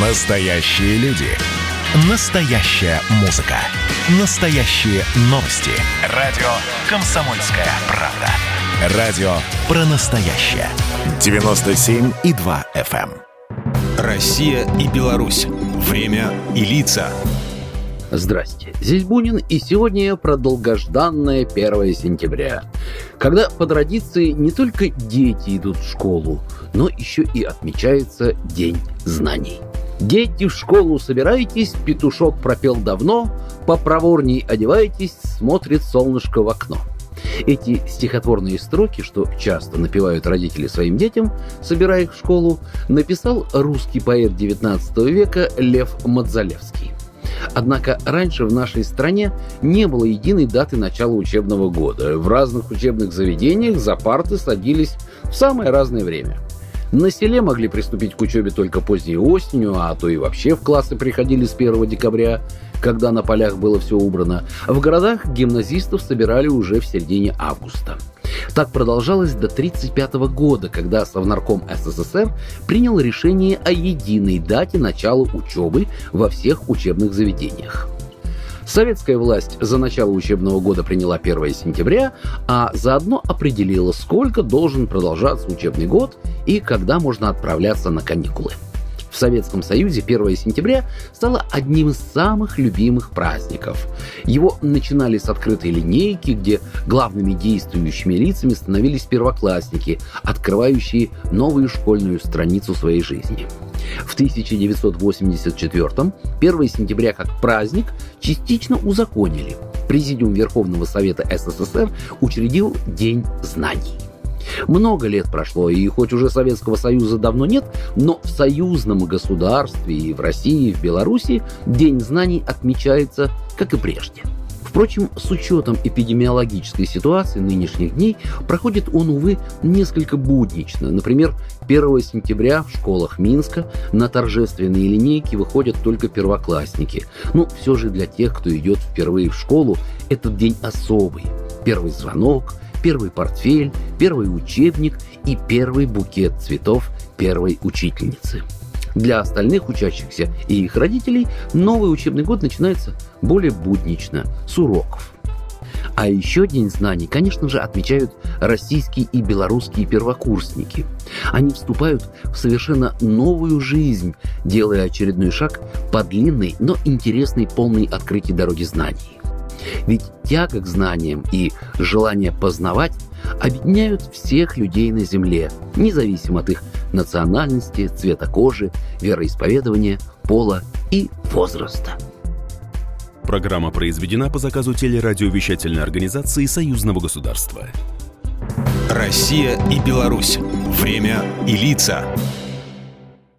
Настоящие люди. Настоящая музыка. Настоящие новости. Радио «Комсомольская правда». Радио про настоящее. 97,2 FM. эм. Россия и Беларусь. Время и лица. Здрасте, здесь Бунин, и сегодня про долгожданное 1 сентября, когда по традиции не только дети идут в школу, но еще и отмечается День знаний. Дети в школу собирайтесь, петушок пропел давно, попроворней одевайтесь, смотрит солнышко в окно. Эти стихотворные строки, что часто напевают родители своим детям, собирая их в школу, написал русский поэт XIX века Лев Мадзалевский. Однако раньше в нашей стране не было единой даты начала учебного года. В разных учебных заведениях за парты садились в самое разное время. На селе могли приступить к учебе только поздней осенью, а то и вообще в классы приходили с 1 декабря, когда на полях было все убрано. В городах гимназистов собирали уже в середине августа. Так продолжалось до 1935 года, когда Совнарком СССР принял решение о единой дате начала учебы во всех учебных заведениях. Советская власть за начало учебного года приняла 1 сентября, а заодно определила, сколько должен продолжаться учебный год и когда можно отправляться на каникулы. В Советском Союзе 1 сентября стало одним из самых любимых праздников. Его начинали с открытой линейки, где главными действующими лицами становились первоклассники, открывающие новую школьную страницу своей жизни. В 1984 1 сентября как праздник частично узаконили. Президиум Верховного Совета СССР учредил День знаний. Много лет прошло, и хоть уже Советского Союза давно нет, но в союзном государстве и в России, и в Беларуси День знаний отмечается, как и прежде. Впрочем, с учетом эпидемиологической ситуации нынешних дней, проходит он, увы, несколько буднично. Например, 1 сентября в школах Минска на торжественные линейки выходят только первоклассники. Но все же для тех, кто идет впервые в школу, этот день особый. Первый звонок – первый портфель, первый учебник и первый букет цветов первой учительницы. Для остальных учащихся и их родителей новый учебный год начинается более буднично, с уроков. А еще День знаний, конечно же, отмечают российские и белорусские первокурсники. Они вступают в совершенно новую жизнь, делая очередной шаг по длинной, но интересной полной открытий дороги знаний. Ведь тяга к знаниям и желание познавать объединяют всех людей на Земле, независимо от их национальности, цвета кожи, вероисповедования, пола и возраста. Программа произведена по заказу телерадиовещательной организации Союзного государства. Россия и Беларусь. Время и лица.